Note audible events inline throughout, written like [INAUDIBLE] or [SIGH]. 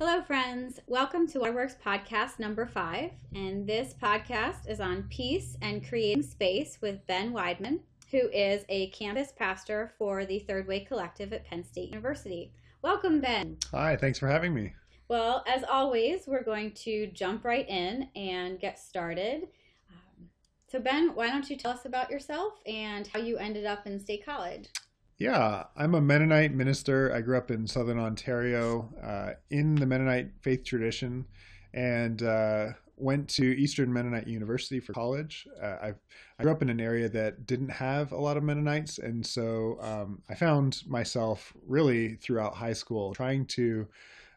Hello, friends. Welcome to Waterworks Podcast number five. And this podcast is on peace and creating space with Ben Weidman, who is a campus pastor for the Third Way Collective at Penn State University. Welcome, Ben. Hi, thanks for having me. Well, as always, we're going to jump right in and get started. Um, so, Ben, why don't you tell us about yourself and how you ended up in State College? Yeah, I'm a Mennonite minister. I grew up in Southern Ontario uh, in the Mennonite faith tradition and uh, went to Eastern Mennonite University for college. Uh, i grew up in an area that didn't have a lot of Mennonites, and so um, I found myself really throughout high school trying to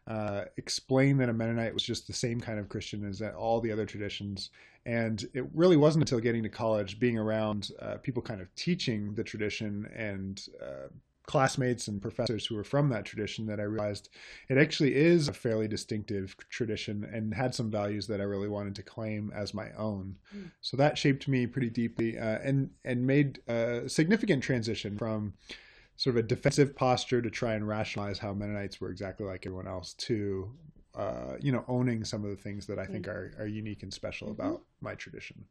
uh, explain that a Mennonite was just the same kind of Christian as all the other traditions. And it really wasn't until getting to college, being around uh, people kind of teaching the tradition and uh, classmates and professors who were from that tradition that I realized it actually is a fairly distinctive tradition and had some values that I really wanted to claim as my own. Mm. So that shaped me pretty deeply uh, and and made a significant transition from sort of a defensive posture to try and rationalize how Mennonites were exactly like everyone else to uh, you know owning some of the things that I think mm-hmm. are, are unique and special mm-hmm. about my tradition.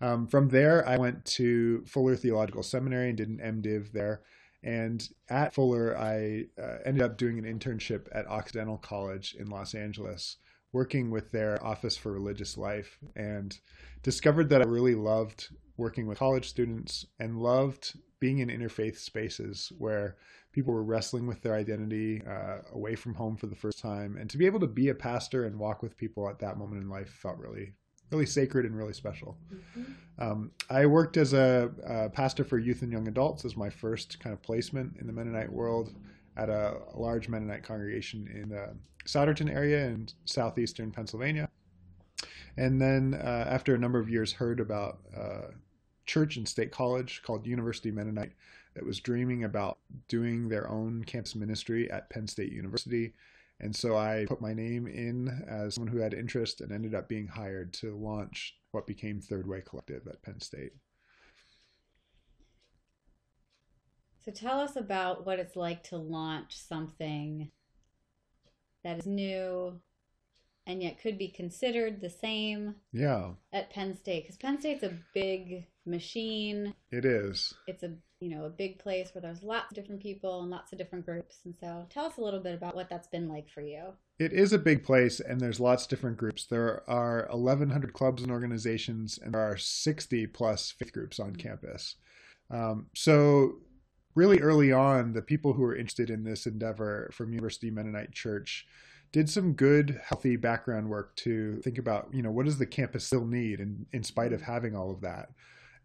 Um, from there, I went to Fuller Theological Seminary and did an MDiv there. And at Fuller, I uh, ended up doing an internship at Occidental College in Los Angeles, working with their Office for Religious Life, and discovered that I really loved working with college students and loved being in interfaith spaces where people were wrestling with their identity uh, away from home for the first time. And to be able to be a pastor and walk with people at that moment in life felt really, really sacred and really special. Mm-hmm. Um, I worked as a, a, pastor for youth and young adults as my first kind of placement in the Mennonite world at a, a large Mennonite congregation in the Souderton area in southeastern Pennsylvania. And then uh, after a number of years, heard about uh, church and state college called University Mennonite that was dreaming about doing their own campus ministry at Penn State University. And so I put my name in as someone who had interest and ended up being hired to launch what became Third Way Collective at Penn State. So tell us about what it's like to launch something that is new, and yet could be considered the same. Yeah. At Penn State, because Penn State's a big machine. It is. It's a you know a big place where there's lots of different people and lots of different groups. And so, tell us a little bit about what that's been like for you. It is a big place, and there's lots of different groups. There are 1,100 clubs and organizations, and there are 60 plus faith groups on campus. Um, so really early on, the people who were interested in this endeavor from University Mennonite Church did some good, healthy background work to think about, you know, what does the campus still need in, in spite of having all of that?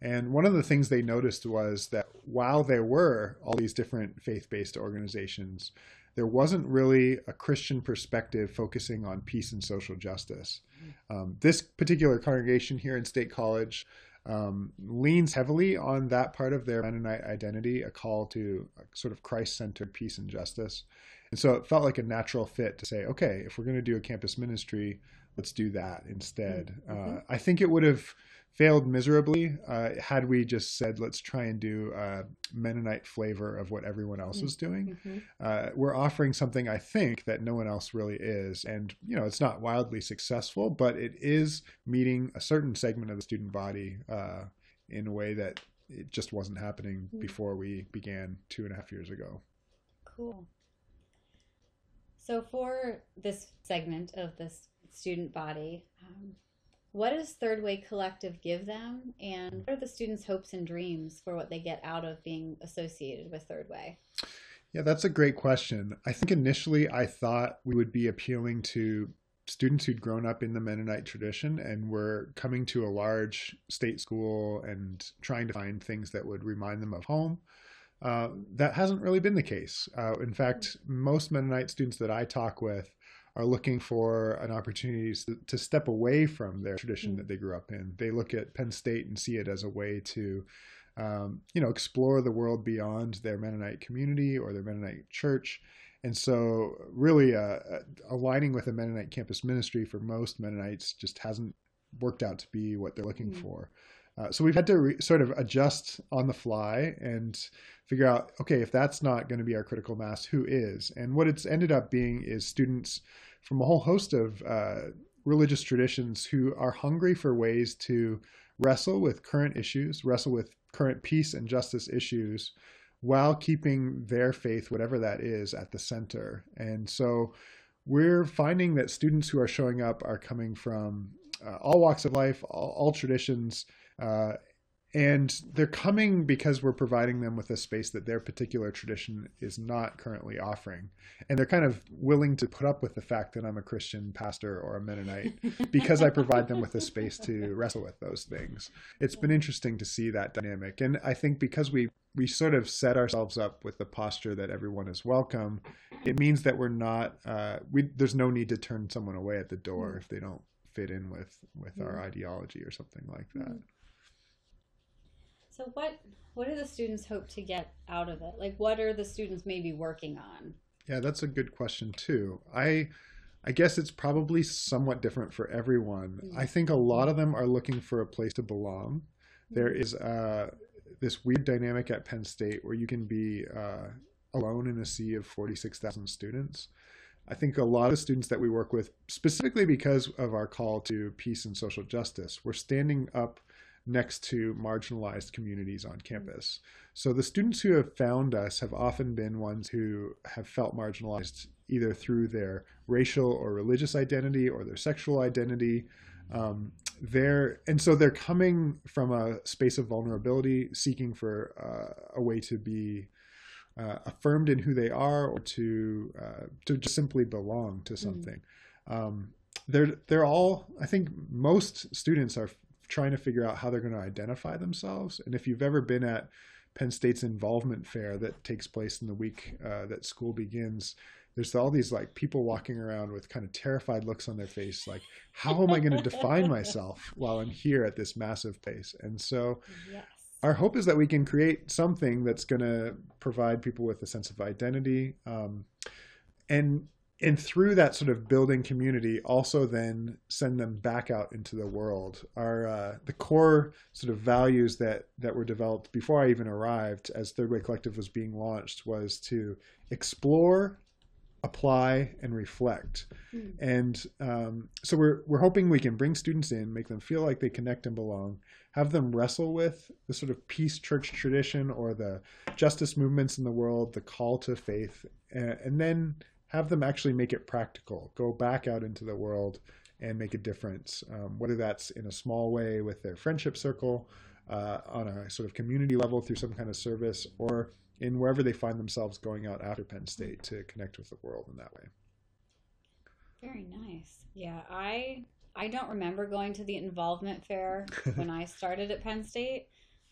And one of the things they noticed was that while there were all these different faith based organizations, there wasn't really a Christian perspective focusing on peace and social justice. Um, this particular congregation here in State College um, leans heavily on that part of their Mennonite identity, a call to a sort of Christ centered peace and justice. And so it felt like a natural fit to say, okay, if we're going to do a campus ministry, let's do that instead. Mm-hmm. Uh, I think it would have failed miserably uh, had we just said, let's try and do a Mennonite flavor of what everyone else is doing. Mm-hmm. Uh, we're offering something I think that no one else really is. And, you know, it's not wildly successful, but it is meeting a certain segment of the student body uh, in a way that it just wasn't happening mm-hmm. before we began two and a half years ago. Cool. So, for this segment of this student body, um, what does Third Way Collective give them, and what are the students' hopes and dreams for what they get out of being associated with Third Way? Yeah, that's a great question. I think initially I thought we would be appealing to students who'd grown up in the Mennonite tradition and were coming to a large state school and trying to find things that would remind them of home. Uh, that hasn't really been the case. Uh, in fact, most Mennonite students that I talk with are looking for an opportunity to step away from their tradition mm-hmm. that they grew up in. They look at Penn State and see it as a way to, um, you know, explore the world beyond their Mennonite community or their Mennonite church. And so, really, uh, uh aligning with a Mennonite campus ministry for most Mennonites just hasn't worked out to be what they're looking mm-hmm. for. Uh, so we've had to re- sort of adjust on the fly and figure out, okay, if that's not going to be our critical mass, who is? And what it's ended up being is students from a whole host of uh, religious traditions who are hungry for ways to wrestle with current issues, wrestle with current peace and justice issues, while keeping their faith, whatever that is, at the center. And so we're finding that students who are showing up are coming from uh, all walks of life, all, all traditions, uh, and they're coming because we're providing them with a space that their particular tradition is not currently offering. And they're kind of willing to put up with the fact that I'm a Christian pastor or a Mennonite [LAUGHS] because I provide them with a space to wrestle with those things. It's been interesting to see that dynamic. And I think because we we sort of set ourselves up with the posture that everyone is welcome, it means that we're not uh, we there's no need to turn someone away at the door if they don't fit in with with our ideology or something like that. So what what do the students hope to get out of it? Like what are the students maybe working on? Yeah, that's a good question too. I I guess it's probably somewhat different for everyone. I think a lot of them are looking for a place to belong. There is uh, this weird dynamic at Penn State where you can be uh, alone in a sea of 46,000 students. I think a lot of students that we work with, specifically because of our call to peace and social justice, we're standing up next to marginalized communities on campus. So the students who have found us have often been ones who have felt marginalized either through their racial or religious identity or their sexual identity. Um, they're and so they're coming from a space of vulnerability, seeking for uh, a way to be uh, affirmed in who they are or to uh, to just simply belong to something. Mm. Um, they're they're all. I think most students are trying to figure out how they're going to identify themselves. And if you've ever been at Penn State's involvement fair that takes place in the week uh, that school begins, there's all these like people walking around with kind of terrified looks on their face, like, how am I going to define myself while I'm here at this massive place? And so, yes. our hope is that we can create something that's going to provide people with a sense of identity. Um, and and through that sort of building community also then send them back out into the world our uh, the core sort of values that that were developed before i even arrived as third way collective was being launched was to explore apply and reflect mm. and um, so we're we're hoping we can bring students in make them feel like they connect and belong have them wrestle with the sort of peace church tradition or the justice movements in the world the call to faith and, and then have them actually make it practical. Go back out into the world and make a difference, um, whether that's in a small way with their friendship circle, uh, on a sort of community level through some kind of service, or in wherever they find themselves going out after Penn State to connect with the world in that way. Very nice. Yeah, I I don't remember going to the involvement fair [LAUGHS] when I started at Penn State,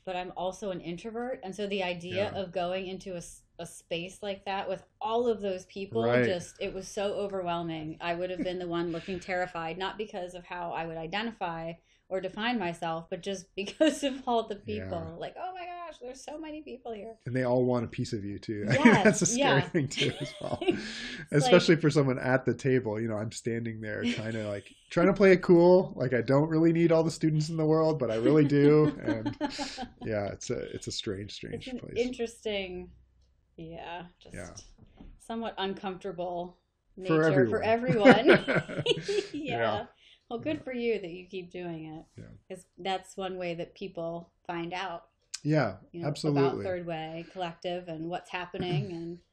but I'm also an introvert, and so the idea yeah. of going into a a space like that with all of those people right. just it was so overwhelming. I would have been the one looking terrified not because of how i would identify or define myself but just [LAUGHS] because of all the people. Yeah. like oh my gosh there's so many people here. And they all want a piece of you too. [LAUGHS] Yes, that's a scary yeah. thing too as well. [LAUGHS] Especially like, for someone at the table you know i'm standing there trying to like trying to play it cool. Like i don't really need all the students in the world but i really do. And yeah it's a it's a strange strange place. interesting yeah, just yeah. somewhat uncomfortable nature for everyone. For everyone. [LAUGHS] [LAUGHS] yeah. yeah. Well, good yeah. for you that you keep doing it. Yeah. Because that's one way that people find out. Yeah, you know, absolutely. About Third Way Collective and what's happening and. [CLEARS THROAT]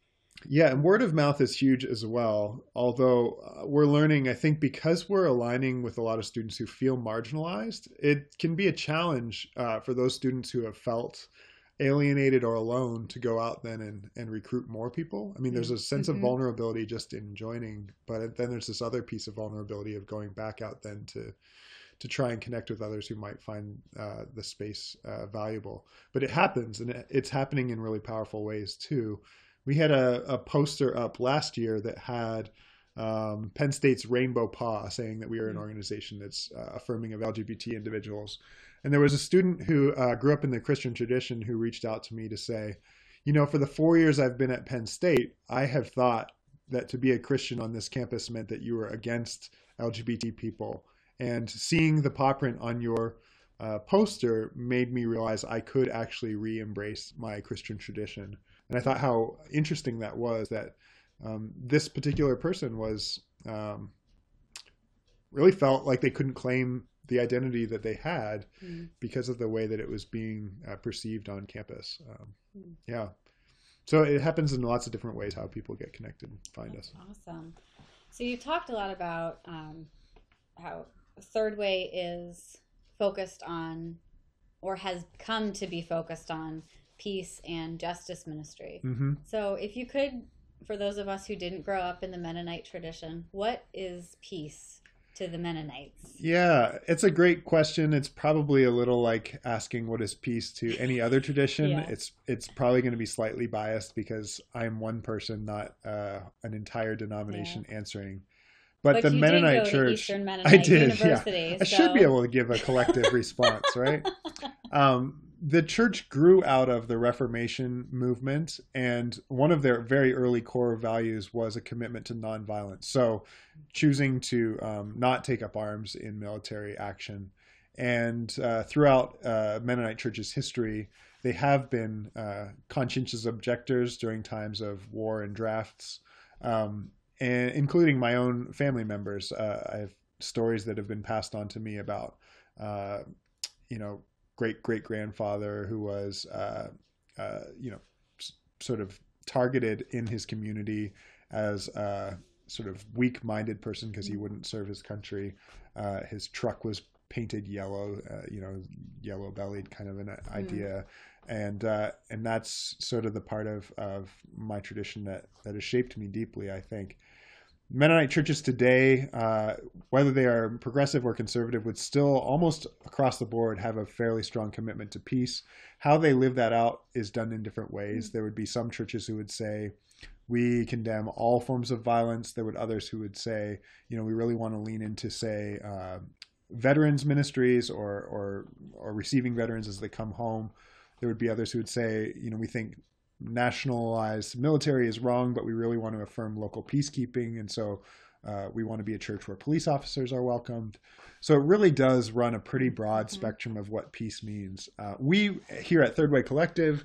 Yeah, and word of mouth is huge as well. Although uh, we're learning, I think, because we're aligning with a lot of students who feel marginalized, it can be a challenge uh, for those students who have felt alienated or alone to go out then and, and recruit more people. I mean, there's a sense mm-hmm. of vulnerability just in joining, but then there's this other piece of vulnerability of going back out then to to try and connect with others who might find uh, the space uh, valuable. But it happens, and it's happening in really powerful ways too. We had a, a poster up last year that had um, Penn State's Rainbow Paw saying that we are an mm-hmm. organization that's uh, affirming of LGBT individuals. And there was a student who uh, grew up in the Christian tradition who reached out to me to say, you know, for the four years I've been at Penn State, I have thought that to be a Christian on this campus meant that you were against LGBT people. And seeing the paw print on your uh, poster made me realize I could actually re-embrace my Christian tradition, and I thought how interesting that was. That um, this particular person was um, really felt like they couldn't claim the identity that they had mm. because of the way that it was being uh, perceived on campus. Um, mm. Yeah. So it happens in lots of different ways how people get connected and find That's us. Awesome. So you talked a lot about um, how Third Way is focused on, or has come to be focused on, peace and justice ministry. Mm-hmm. So if you could, for those of us who didn't grow up in the Mennonite tradition, what is peace to the Mennonites? Yeah, it's a great question. It's probably a little like asking what is peace to any other [LAUGHS] tradition. yeah. It's it's probably going to be slightly biased because I'm one person, not uh, an entire denomination yeah. answering. But, but the Mennonite Church, Mennonite I did. yeah, so. I should be able to give a collective response, right? [LAUGHS] Um, the church grew out of the Reformation movement, and one of their very early core values was a commitment to nonviolence. So, choosing to um, not take up arms in military action. And uh, throughout uh, Mennonite Church's history, they have been uh, conscientious objectors during times of war and drafts, um, and including my own family members. Uh, I have stories that have been passed on to me about, uh, you know, great great grandfather who was, uh, uh, you know, s- sort of targeted in his community as a sort of weak minded person because he wouldn't serve his country. Uh, his truck was painted yellow, uh, you know, yellow bellied kind of an mm. idea. And uh, and that's sort of the part of, of my tradition that, that has shaped me deeply, I think. Mennonite churches today, uh, whether they are progressive or conservative, would still almost across the board have a fairly strong commitment to peace. How they live that out is done in different ways. Mm. There would be some churches who would say, we condemn all forms of violence. There would others who would say, you know, we really want to lean into, say, uh, veterans ministries or, or or receiving veterans as they come home. There would be others who would say, you know, we think nationalized military is wrong, but we really want to affirm local peacekeeping. And so uh, we want to be a church where police officers are welcomed. So it really does run a pretty broad mm-hmm. spectrum of what peace means. Uh, we here at Third Way Collective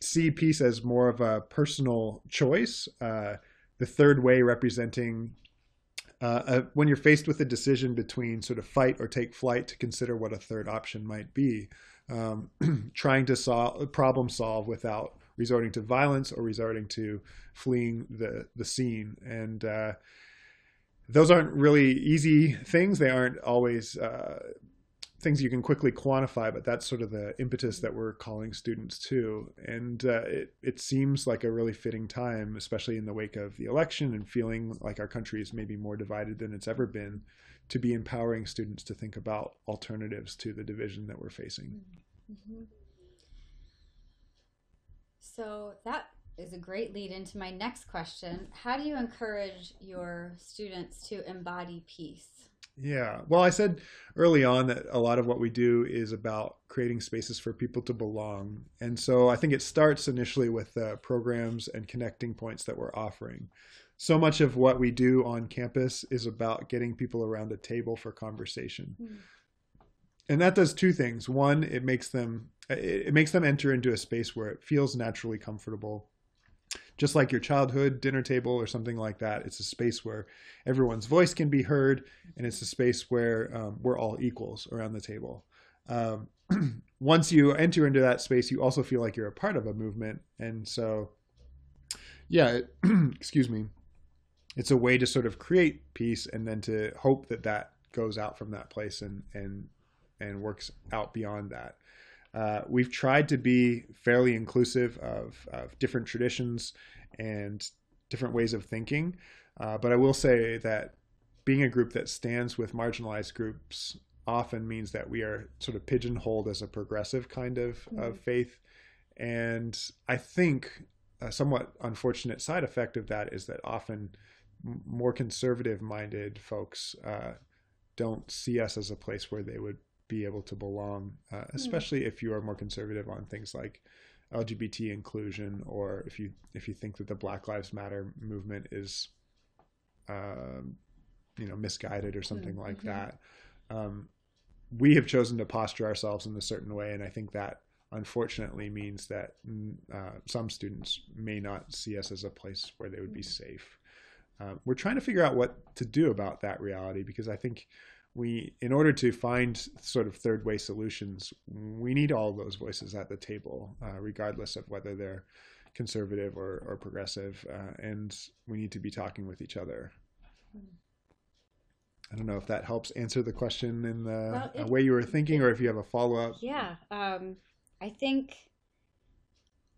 see peace as more of a personal choice. Uh, the third way representing uh, when you're faced with a decision between sort of fight or take flight to consider what a third option might be, um, [CLEARS THROAT] trying to solve problem solve without resorting to violence or resorting to fleeing the the scene. And uh, those aren't really easy things. They aren't always uh, things you can quickly quantify but that's sort of the impetus that we're calling students to. And uh, it, it seems like a really fitting time especially in the wake of the election and feeling like our country is maybe more divided than it's ever been to be empowering students to think about alternatives to the division that we're facing. Mm-hmm. So that is a great lead into my next question. How do you encourage your students to embody peace? Yeah. Well, I said early on that a lot of what we do is about creating spaces for people to belong. And so I think it starts initially with uh, programs and connecting points that we're offering. So much of what we do on campus is about getting people around a table for conversation. Mm. And that does two things. One, it makes them it, makes them enter into a space where it feels naturally comfortable. Just like your childhood dinner table or something like that it's a space where everyone's voice can be heard and it's a space where um, we're all equals around the table. Um, [CLEARS THROAT] once you enter into that space you also feel like you're a part of a movement. And so yeah it, [CLEARS THROAT] excuse me it's a way to sort of create peace and then to hope that that goes out from that place and and and works out beyond that uh, we've tried to be fairly inclusive of, of, different traditions and different ways of thinking. Uh, but I will say that being a group that stands with marginalized groups often means that we are sort of pigeonholed as a progressive kind of, mm-hmm. of faith. And I think a somewhat unfortunate side effect of that is that often more conservative minded folks uh, don't see us as a place where they would be able to belong, uh, hmm. especially mm. if you are more conservative on things like LGBT inclusion, or if you if you think that the Black Lives Matter movement is, um, you know, misguided or something mm-hmm. like that. Um, we have chosen to posture ourselves in a certain way, and I think that unfortunately means that mm, uh, some students may not see us as a place where they would be safe. Uh, we're trying to figure out what to do about that reality because I think we, in order to find sort of third way solutions, we need all those voices at the table, uh, regardless of whether they're conservative or, or progressive, uh, and we need to be talking with each other. I don't know if that helps answer the question in the Well, it- way you were thinking, or if you have a follow up. Yeah, um, I think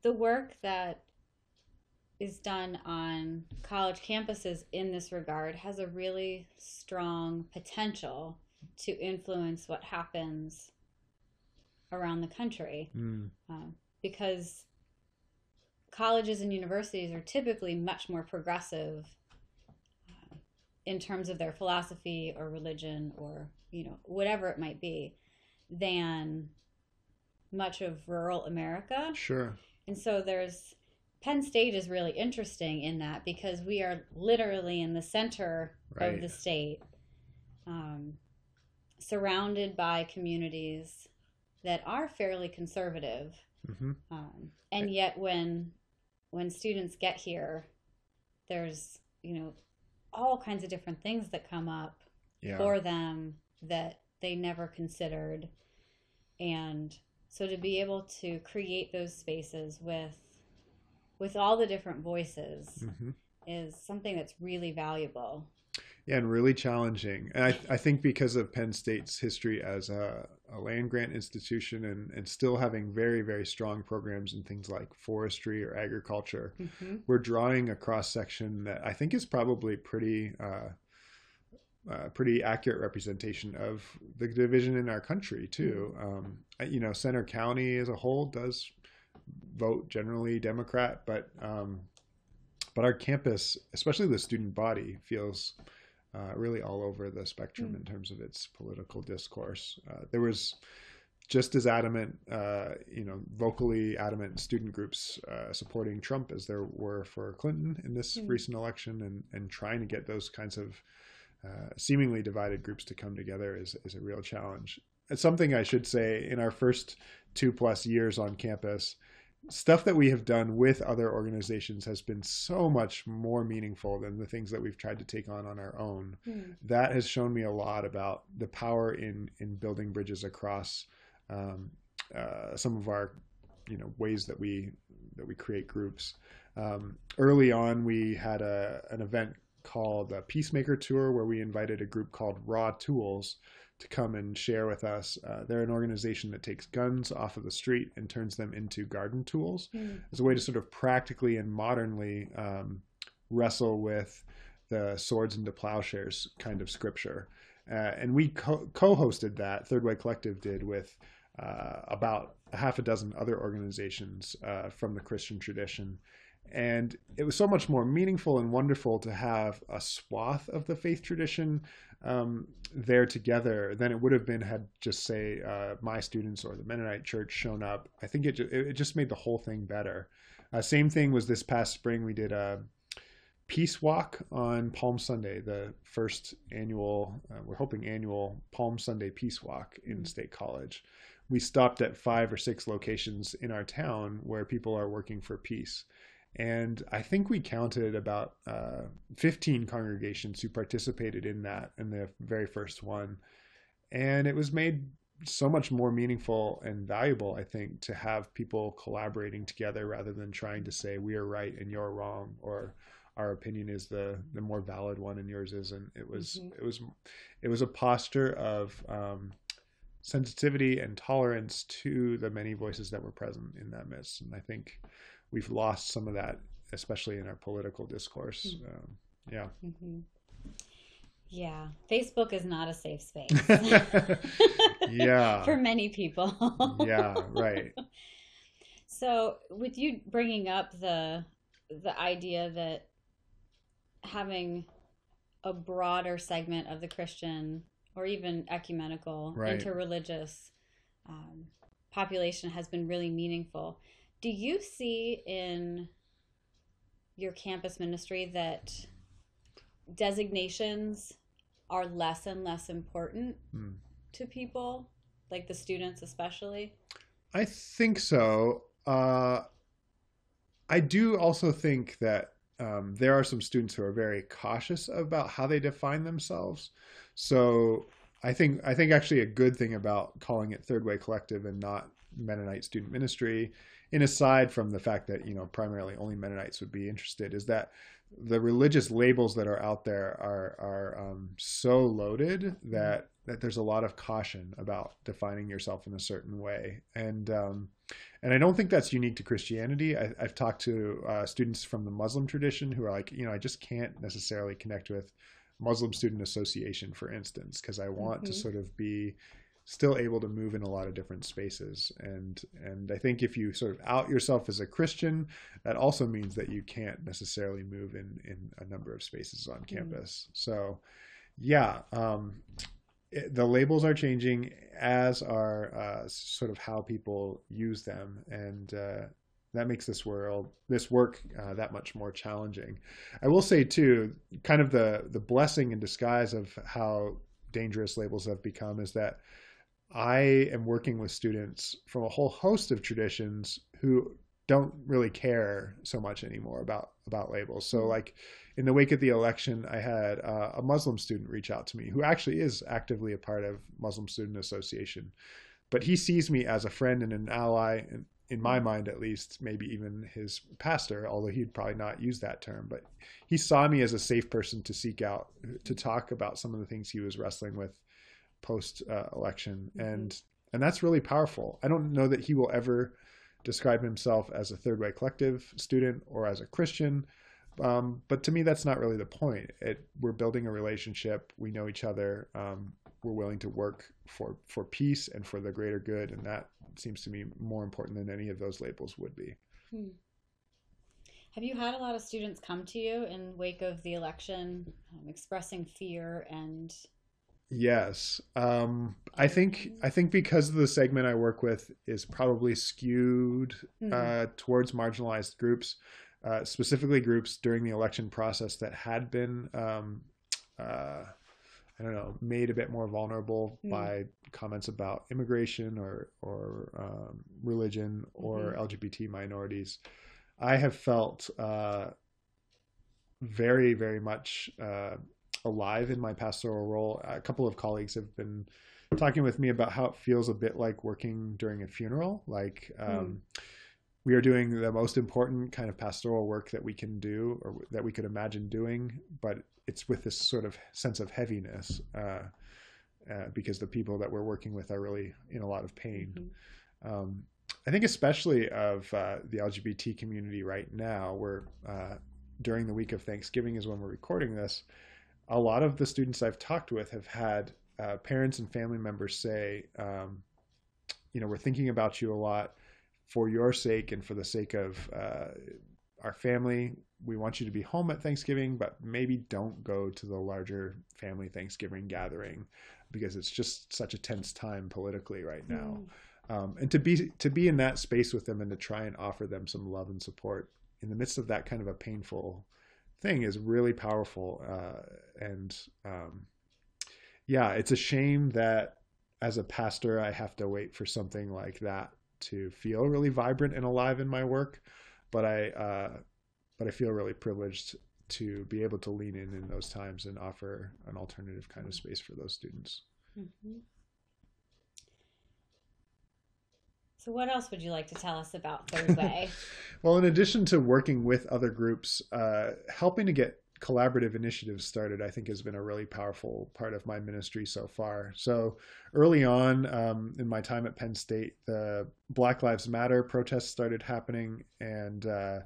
the work that is done on college campuses in this regard has a really strong potential to influence what happens around the country Mm, um, because colleges and universities are typically much more progressive uh, in terms of their philosophy or religion or you know whatever it might be than much of rural America. sure. And so there's Penn State is really interesting in that because we are literally in the center Right. of the state, um, surrounded by communities that are fairly conservative. hmm Um, and yet, when when students get here, there's you know all kinds of different things that come up Yeah. for them that they never considered. And so to be able to create those spaces with with all the different voices hmm is something that's really valuable. Yeah, and really challenging. And I, I think because of Penn State's history as a, a land grant institution and, and still having very, very strong programs in things like forestry or agriculture, Mm-hmm. we're drawing a cross section that I think is probably pretty uh, uh, pretty accurate representation of the division in our country too. Um, you know, Centre County as a whole does vote generally Democrat, but um, but our campus, especially the student body, feels uh, really all over the spectrum Mm. in terms of its political discourse. Uh, there was just as adamant, uh, you know, vocally adamant student groups uh, supporting Trump as there were for Clinton in this Mm. recent election, and and trying to get those kinds of uh, seemingly divided groups to come together is is a real challenge. It's something I should say in our first two plus years on campus. Stuff that we have done with other organizations has been so much more meaningful than the things that we've tried to take on on our own that has shown me a lot about the power in in building bridges across um, uh, some of our you know ways that we that we create groups. Um, early on, we had a an event called a Peacemaker Tour where we invited a group called Raw Tools to come and share with us. Uh, they're an organization that takes guns off of the street and turns them into garden tools as a way to sort of practically and modernly um, wrestle with the swords into plowshares kind of scripture. Uh, and we co- co-hosted that. Third Way Collective did with uh, about a half a dozen other organizations uh, from the Christian tradition. And it was so much more meaningful and wonderful to have a swath of the faith tradition um, there together than it would have been had just say uh, my students or the Mennonite Church shown up. I think it it just made the whole thing better. Uh, same thing was this past spring. We did a peace walk on Palm Sunday, the first annual, uh, we're hoping annual Palm Sunday peace walk in Mm. State College. We stopped at five or six locations in our town where people are working for peace. And I think we counted about uh, 15 congregations who participated in that in the very first one. And it was made so much more meaningful and valuable, I think, to have people collaborating together rather than trying to say we are right and you're wrong, or our opinion is the the more valid one and yours isn't. It was Mhm. it was it was a posture of um, sensitivity and tolerance to the many voices that were present in that midst, and I think we've lost some of that, especially in our political discourse. Um, yeah. hmm Yeah, Facebook is not a safe space. [LAUGHS] Yeah. [LAUGHS] For many people. [LAUGHS] yeah, right. So, with you bringing up the the idea that having a broader segment of the Christian or even ecumenical, Right. interreligious um, population has been really meaningful. Do you see in your campus ministry that designations are less and less important? Hmm. to people, like the students especially? I think so. Uh, I do also think that um, there are some students who are very cautious about how they define themselves. So I think I think actually a good thing about calling it Third Way Collective and not Mennonite Student Ministry, in aside from the fact that you know primarily only Mennonites would be interested, is that the religious labels that are out there are are um, so loaded that that there's a lot of caution about defining yourself in a certain way, and um, and I don't think that's unique to Christianity. I, have talked to uh, students from the Muslim tradition who are like, you know, I just can't necessarily connect with Muslim Student Association, for instance, because I want mm-hmm. to sort of be still able to move in a lot of different spaces. And and I think if you sort of out yourself as a Christian that also means that you can't necessarily move in in a number of spaces on mm-hmm. campus. So yeah um, it, the labels are changing as are uh, sort of how people use them. And uh, that makes this world this work uh, that much more challenging. I will say too kind of the the blessing in disguise of how dangerous labels have become is that i am working with students from a whole host of traditions who don't really care so much anymore about about labels. So mm-hmm. like in the wake of the election i had uh, a muslim student reach out to me who actually is actively a part of muslim student association. But he sees me as a friend and an ally and in my mind at least, maybe even his pastor, although he'd probably not use that term, but he saw me as a safe person to seek out to talk about some of the things he was wrestling with post uh, election. Mm-hmm. And, and that's really powerful. I don't know that he will ever describe himself as a third way collective student or as a Christian. Um, but to me, that's not really the point. It, we're building a relationship. We know each other. Um, we're willing to work for, for peace and for the greater good. And that seems to me more important than any of those labels would be. Hmm. Have you had a lot of students come to you in wake of the election, um, expressing fear and? Yes, um, I think I think because the segment I work with is probably skewed mm-hmm. uh, towards marginalized groups, uh, specifically groups during the election process that had been um, uh, I don't know, made a bit more vulnerable mm. by comments about immigration or or um, religion or mm-hmm. LGBT minorities. I have felt uh, very very much uh, alive in my pastoral role. A couple of colleagues have been talking with me about how it feels a bit like working during a funeral, like. Um, mm we are doing the most important kind of pastoral work that we can do or that we could imagine doing, but it's with this sort of sense of heaviness uh, uh, because the people that we're working with are really in a lot of pain. Mm-hmm. Um, I think especially of uh, the LGBT community right now, where uh, during the week of Thanksgiving is when we're recording this, a lot of the students I've talked with have had uh, parents and family members say, um, you know, we're thinking about you a lot for your sake and for the sake of uh, our family. We want you to be home at Thanksgiving, but maybe don't go to the larger family Thanksgiving gathering because it's just such a tense time politically right now. Mm. Um, and to be to be in that space with them and to try and offer them some love and support in the midst of that kind of a painful thing is really powerful. Uh, and um, yeah, it's a shame that as a pastor I have to wait for something like that to feel really vibrant and alive in my work, but I uh, but I feel really privileged to be able to lean in in those times and offer an alternative kind of space for those students. Mm-hmm. So, what else would you like to tell us about Third Way? [LAUGHS] well, in addition to working with other groups, uh, helping to get collaborative initiatives started, I think has been a really powerful part of my ministry so far. So early on um, in my time at Penn State, the Black Lives Matter protests started happening, and uh,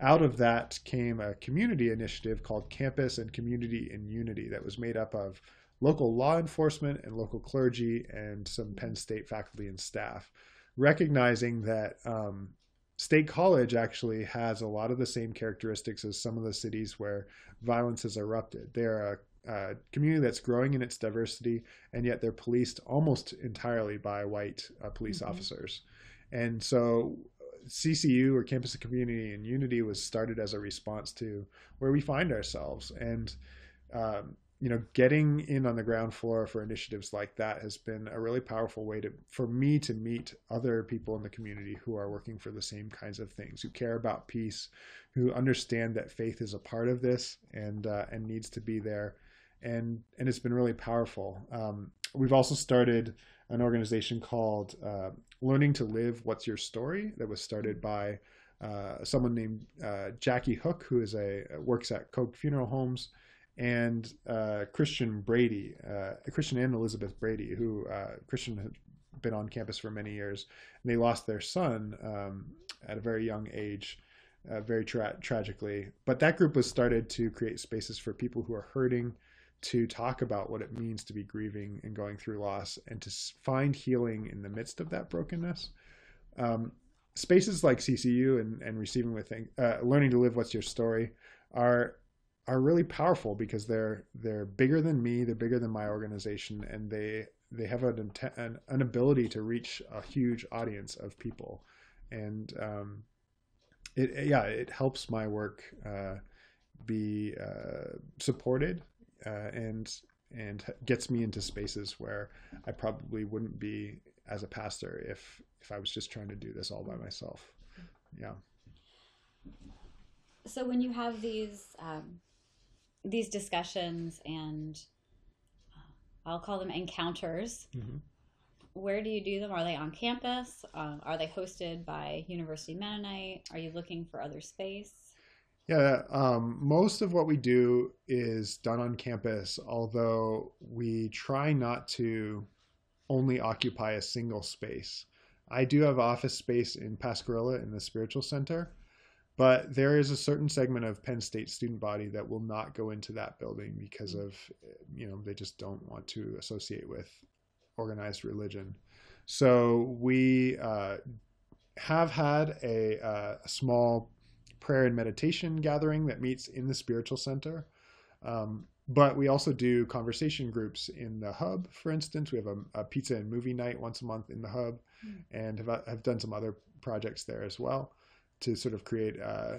out of that came a community initiative called Campus and Community in Unity that was made up of local law enforcement and local clergy and some Penn State faculty and staff, recognizing that um, State College actually has a lot of the same characteristics as some of the cities where violence has erupted. They're a, a community that's growing in its diversity, and yet they're policed almost entirely by white uh, police mm-hmm. officers. And so CCU or Campus of Community and Unity was started as a response to where we find ourselves. And um, you know, getting in on the ground floor for initiatives like that has been a really powerful way to for me to meet other people in the community who are working for the same kinds of things, who care about peace, who understand that faith is a part of this and uh, and needs to be there, and and it's been really powerful. Um, we've also started an organization called uh, Learning to Live. What's Your Story? That was started by uh, someone named uh, Jackie Hook, who is a works at Koch Funeral Homes and uh, Christian Brady, uh, Christian and Elizabeth Brady, who uh, Christian had been on campus for many years, and they lost their son um, at a very young age, uh, very tra- tragically. But that group was started to create spaces for people who are hurting to talk about what it means to be grieving and going through loss, and to find healing in the midst of that brokenness. Um, spaces like CCU and, and receiving with uh, learning to live what's your story are are really powerful because they're they're bigger than me, they're bigger than my organization, and they they have an an, an ability to reach a huge audience of people, and um, it yeah it helps my work uh, be uh, supported uh, and and gets me into spaces where I probably wouldn't be as a pastor if if I was just trying to do this all by myself. Yeah. So when you have these um, these discussions and uh, I'll call them encounters. Mm-hmm. Where do you do them? Are they on campus? Uh, are they hosted by University Mennonite? Are you looking for other space? Yeah, um, most of what we do is done on campus, although we try not to only occupy a single space. I do have office space in Pasquerilla in the Spiritual Center, but there is a certain segment of Penn State student body that will not go into that building because of, you know, they just don't want to associate with organized religion. So we uh, have had a, uh, a, small prayer and meditation gathering that meets in the spiritual center. Um, but we also do conversation groups in the hub, for instance. We have a, a pizza and movie night once a month in the hub mm. and have, have done some other projects there as well to sort of create uh,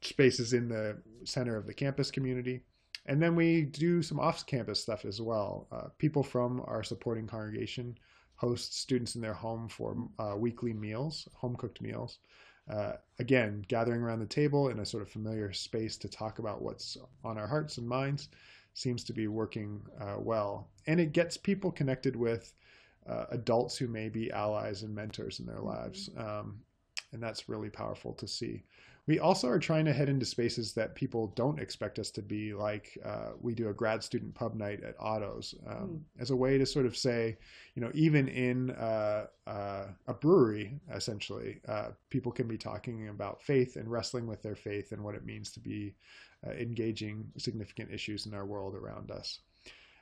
spaces in the center of the campus community. And then we do some off campus stuff as well. Uh, people from our supporting congregation host students in their home for uh, weekly meals, home cooked meals. Uh, again, gathering around the table in a sort of familiar space to talk about what's on our hearts and minds seems to be working uh, well. And it gets people connected with uh, adults who may be allies and mentors in their lives. Um, and that's really powerful to see. We also are trying to head into spaces that people don't expect us to be, like uh, we do a grad student pub night at Otto's um, mm. as a way to sort of say, you know, even in uh, uh, a brewery, essentially, uh, people can be talking about faith and wrestling with their faith and what it means to be uh, engaging significant issues in our world around us.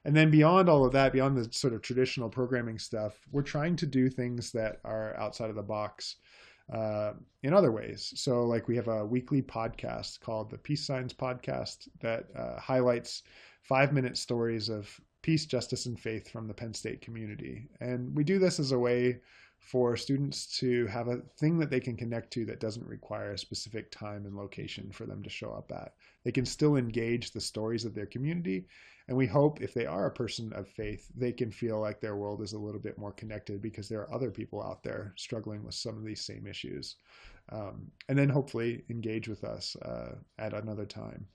And then beyond all of that, beyond the sort of traditional programming stuff, we're trying to do things that are outside of the box uh, in other ways. So, like, we have a weekly podcast called the Peace Signs Podcast that uh, highlights five minute stories of peace, justice, and faith from the Penn State community. And we do this as a way for students to have a thing that they can connect to that doesn't require a specific time and location for them to show up at. They can still engage the stories of their community and we hope if they are a person of faith, they can feel like their world is a little bit more connected because there are other people out there struggling with some of these same issues. Um, and then hopefully engage with us uh, at another time.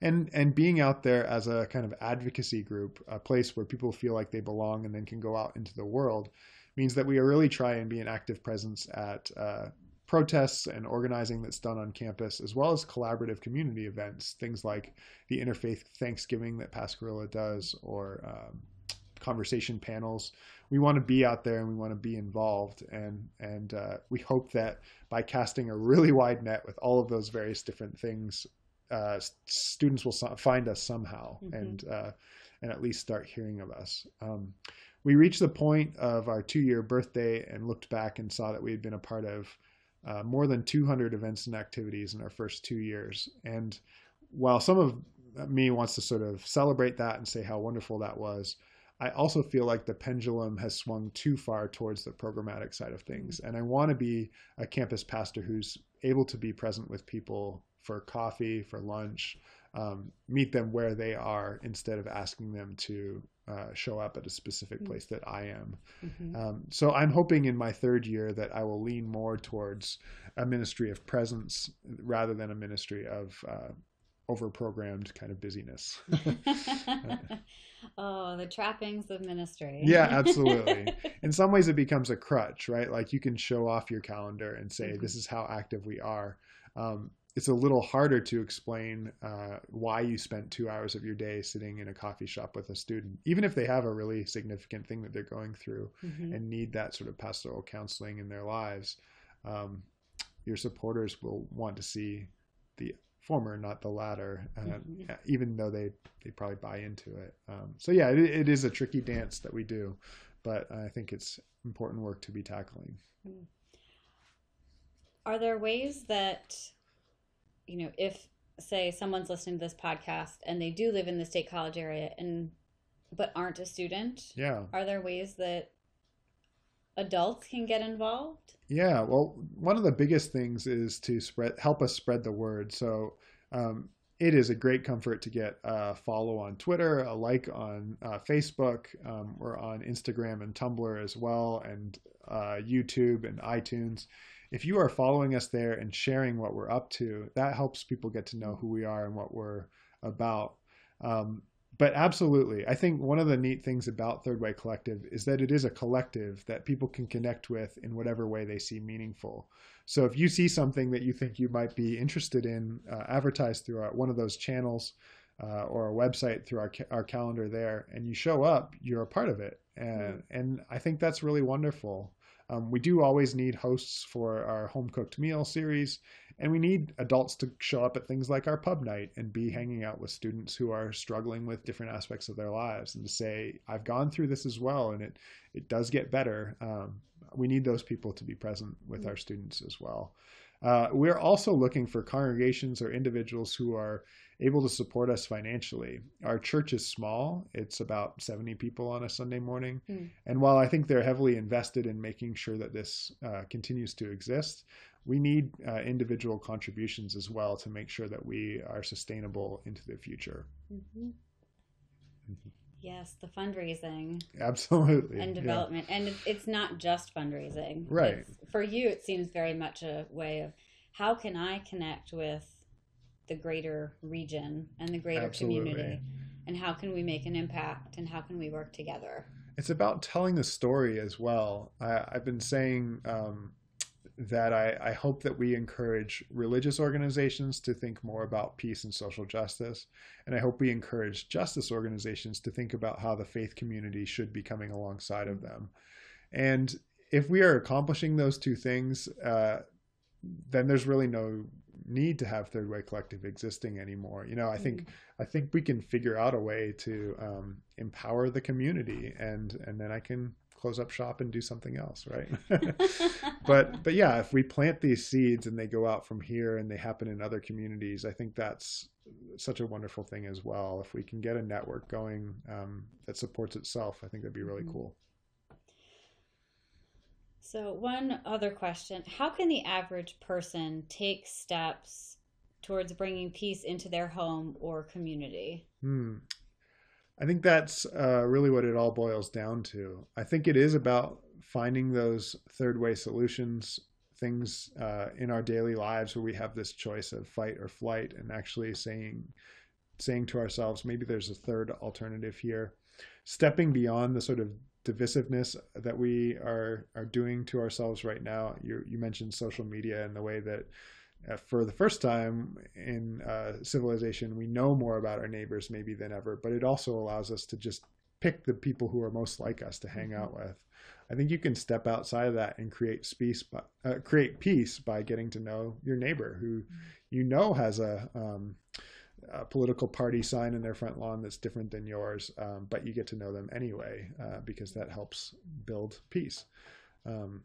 And, and being out there as a kind of advocacy group, a place where people feel like they belong and then can go out into the world, means that we really try and be an active presence at uh, protests and organizing that's done on campus, as well as collaborative community events, things like the Interfaith Thanksgiving that Pasquerilla does, or um, conversation panels. We want to be out there and we want to be involved, and and uh, we hope that by casting a really wide net with all of those various different things, uh, students will find us somehow mm-hmm. and uh, and at least start hearing of us. Um, we reached the point of our two year birthday and looked back and saw that we had been a part of uh, more than 200 events and activities in our first two years. And while some of me wants to sort of celebrate that and say how wonderful that was, I also feel like the pendulum has swung too far towards the programmatic side of things. And I want to be a campus pastor who's able to be present with people for coffee, for lunch, um, meet them where they are instead of asking them to uh, show up at a specific Mm. place that I am. Mhm. Um, so I'm hoping in my third year that I will lean more towards a ministry of presence rather than a ministry of uh, overprogrammed kind of busyness. [LAUGHS] oh, the trappings of ministry. Yeah, absolutely. [LAUGHS] in some ways, it becomes a crutch, right? Like you can show off your calendar and say, Mhm. this is how active we are. Um, it's a little harder to explain uh, why you spent two hours of your day sitting in a coffee shop with a student, even if they have a really significant thing that they're going through Mhm. and need that sort of pastoral counseling in their lives. Um, your supporters will want to see the former, not the latter, uh, Mhm. even though they, they probably buy into it. Um, so, yeah, it, it is a tricky dance that we do, but I think it's important work to be tackling. Are there ways that, you know, if say someone's listening to this podcast and they do live in the state college area and but aren't a student, Yeah. are there ways that adults can get involved? Yeah, well, one of the biggest things is to spread, help us spread the word. So um, it is a great comfort to get a follow on Twitter, a like on uh, Facebook. Um, we're on Instagram and Tumblr as well, and uh, YouTube and iTunes. If you are following us there and sharing what we're up to, that helps people get to know who we are and what we're about. Um, but absolutely, I think one of the neat things about Third Way Collective is that it is a collective that people can connect with in whatever way they see meaningful. So if you see something that you think you might be interested in, uh, advertised through our, one of those channels uh, or a website through our ca- our calendar there, and you show up, you're a part of it, and and I think that's really wonderful. Um, we do always need hosts for our home cooked meal series, and we need adults to show up at things like our pub night and be hanging out with students who are struggling with different aspects of their lives and to say, I've gone through this as well, and it, it does get better. Um, we need those people to be present with our students as well. Uh, we're also looking for congregations or individuals who are able to support us financially. Our church is small, it's about 70 people on a Sunday morning. Hmm. And while I think they're heavily invested in making sure that this uh, continues to exist, we need uh, individual contributions as well to make sure that we are sustainable into the future. Mm-hmm. Mhm. Yes, the fundraising Absolutely. and yeah. development, and it's not just fundraising. Right. It's- for you, it seems very much a way of how can I connect with the greater region and the greater Absolutely. community, and how can we make an impact, and how can we work together? It's about telling the story as well. I, I've been saying um, that I, I hope that we encourage religious organizations to think more about peace and social justice. And I hope we encourage justice organizations to think about how the faith community should be coming alongside of them. And if we are accomplishing those two things, uh, then there's really no need to have Third Way Collective existing anymore. You know, I think I think we can figure out a way to um, empower the community, and and then I can close up shop and do something else, right? [LAUGHS] but [LAUGHS] but yeah, if we plant these seeds and they go out from here and they happen in other communities, I think that's such a wonderful thing as well. If we can get a network going um, that supports itself, I think that'd be really Mhm. cool. So, one other question How can the average person take steps towards bringing peace into their home or community? Hmm. I think that's uh, really what it all boils down to. I think it is about finding those third way solutions, things uh, in our daily lives where we have this choice of fight or flight, and actually saying, saying to ourselves, maybe there's a third alternative here. Stepping beyond the sort of divisiveness that we are are doing to ourselves right now. You you mentioned social media and the way that uh, for the first time in uh, civilization, we know more about our neighbors maybe than ever, but it also allows us to just pick the people who are most like us to hang Mhm. out with. I think you can step outside of that and create peace, by, uh, create peace by getting to know your neighbor who you know has a, um, a political party sign in their front lawn that's different than yours, um, but you get to know them anyway uh, because that helps build peace. Um,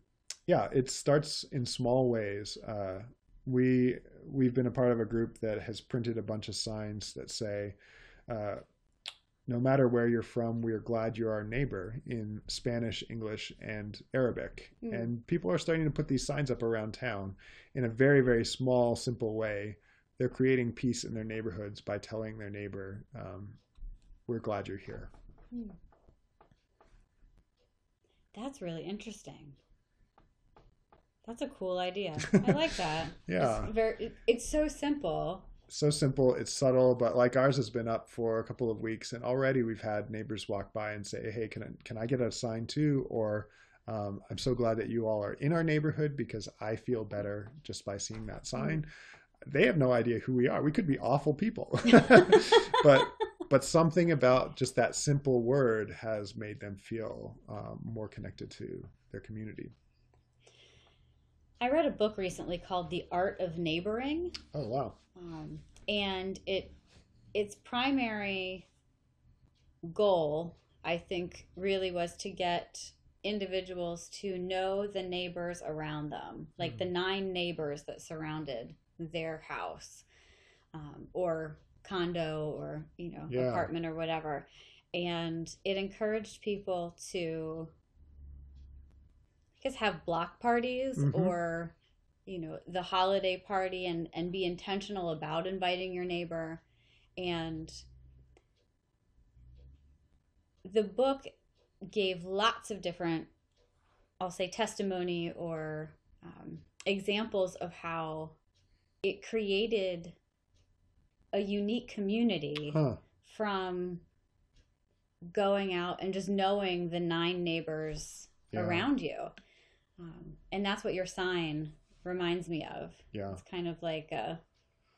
yeah, it starts in small ways. Uh, we we've been a part of a group that has printed a bunch of signs that say uh, no matter where you're from we're glad you're our neighbor in spanish english and arabic Hmm. and people are starting to put these signs up around town in a very very small simple way they're creating peace in their neighborhoods by telling their neighbor, um, "We're glad you're here." Hmm. That's really interesting. That's a cool idea. I like [LAUGHS] that. yeah, it's very. It's so simple. So simple. It's subtle, but like ours has been up for a couple of weeks, and already we've had neighbors walk by and say, "Hey, can I, can I get a sign too?" Or um, I'm so glad that you all are in our neighborhood because I feel better just by seeing that sign. Mm-hmm. They have no idea who we are. We could be awful people, [LAUGHS] [LAUGHS] but but something about just that simple word has made them feel um, more connected to their community. I read a book recently called The Art of Neighboring. Oh wow! Um, and it its primary goal, I think, really was to get individuals to know the neighbors around them, like mm-hmm. the nine neighbors that surrounded their house um, or condo or you know yeah. apartment or whatever and it encouraged people to I guess have block parties mm-hmm. or you know the holiday party and and be intentional about inviting your neighbor and the book gave lots of different i'll say testimony or um, examples of how it created a unique community huh. from going out and just knowing the nine neighbors yeah. around you um, and that's what your sign reminds me of. Yeah. It's kind of like a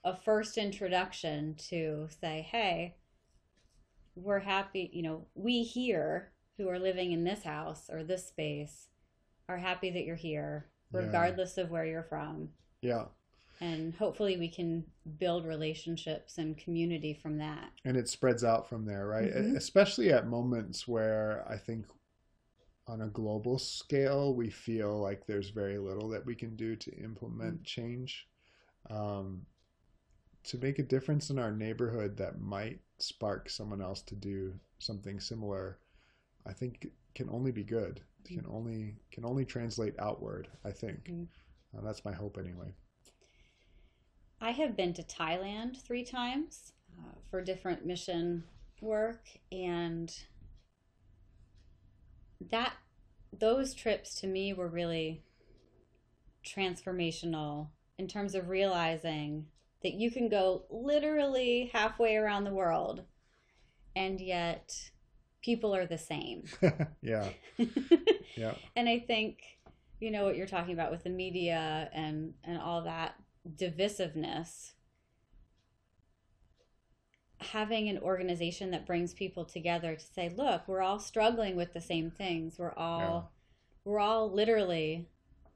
a first introduction to say, hey, we're happy, you know, we here who are living in this house or this space are happy that you're here, regardless yeah. of where you're from. Yeah. And hopefully we can build relationships and community from that. And it spreads out from there, right? Mm-hmm. Especially at moments where I think on a global scale, we feel like there's very little that we can do to implement mm-hmm. change. Um, to make a difference in our neighborhood that might spark someone else to do something similar, I think can only be good. Mm-hmm. Can only can only translate outward. I think mm-hmm. uh, that's my hope anyway. I have been to Thailand three times uh, for different mission work, and that those trips to me were really transformational in terms of realizing that you can go literally halfway around the world and yet people are the same. [LAUGHS] yeah. [LAUGHS] yeah. And I think you know what you're talking about with the media and and all that divisiveness having an organization that brings people together to say, look, we're all struggling with the same things. We're all yeah. we're all literally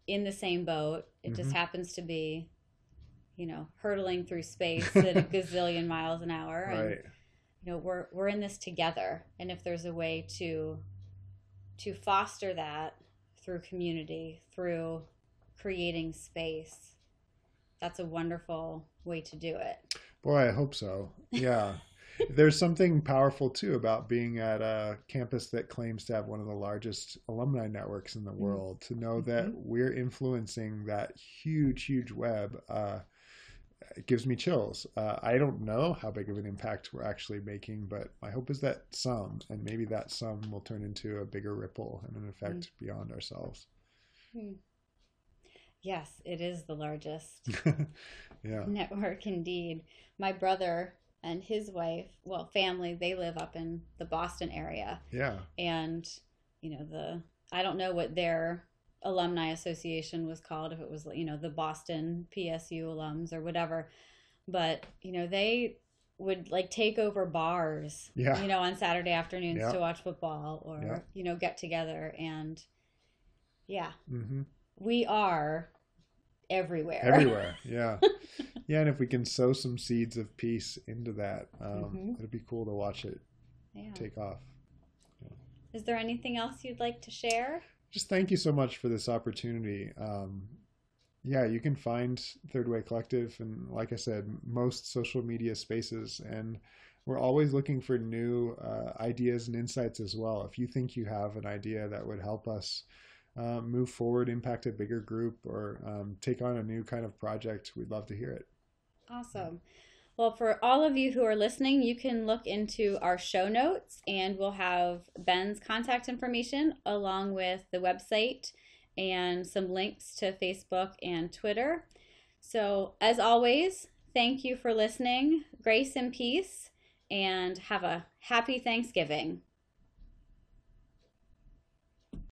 in the same boat. It mm-hmm. just happens to be, you know, hurtling through space [LAUGHS] at a gazillion miles an hour. Right. And you know, we're we're in this together. And if there's a way to to foster that through community, through creating space, that's a wonderful way to do it. Boy, I hope so. Yeah. [LAUGHS] There's something powerful too about being at a campus that claims to have one of the largest alumni networks in the mm-hmm. world. To know that mm-hmm. we're influencing that huge, huge web, uh, it gives me chills. Uh, I don't know how big of an impact we're actually making, but my hope is that some, and maybe that some, will turn into a bigger ripple and an effect mm beyond ourselves. Yes, it is the largest [LAUGHS] yeah. network indeed. My brother and his wife, well, family, they live up in the Boston area. Yeah. And, you know, the, I don't know what their alumni association was called, if it was, you know, the Boston PSU alums or whatever. But, you know, they would like take over bars, yeah. you know, on Saturday afternoons yeah. to watch football or, yeah. you know, get together. And yeah. Mm-hmm we are everywhere. Everywhere, yeah, [LAUGHS] yeah. And if we can sow some seeds of peace into that, um, mm-hmm. it'd be cool to watch it yeah. take off. Yeah. Is there anything else you'd like to share? Just thank you so much for this opportunity. Um, yeah, you can find Third Way Collective, and like I said, most social media spaces, and we're always looking for new uh, ideas and insights as well. If you think you have an idea that would help us uh, move forward, impact a bigger group, or um, take on a new kind of project, we'd love to hear it. Awesome. Well, for all of you who are listening, you can look into our show notes and we'll have Ben's contact information along with the website and some links to Facebook and Twitter. So, as always, thank you for listening. Grace and peace, and have a happy Thanksgiving.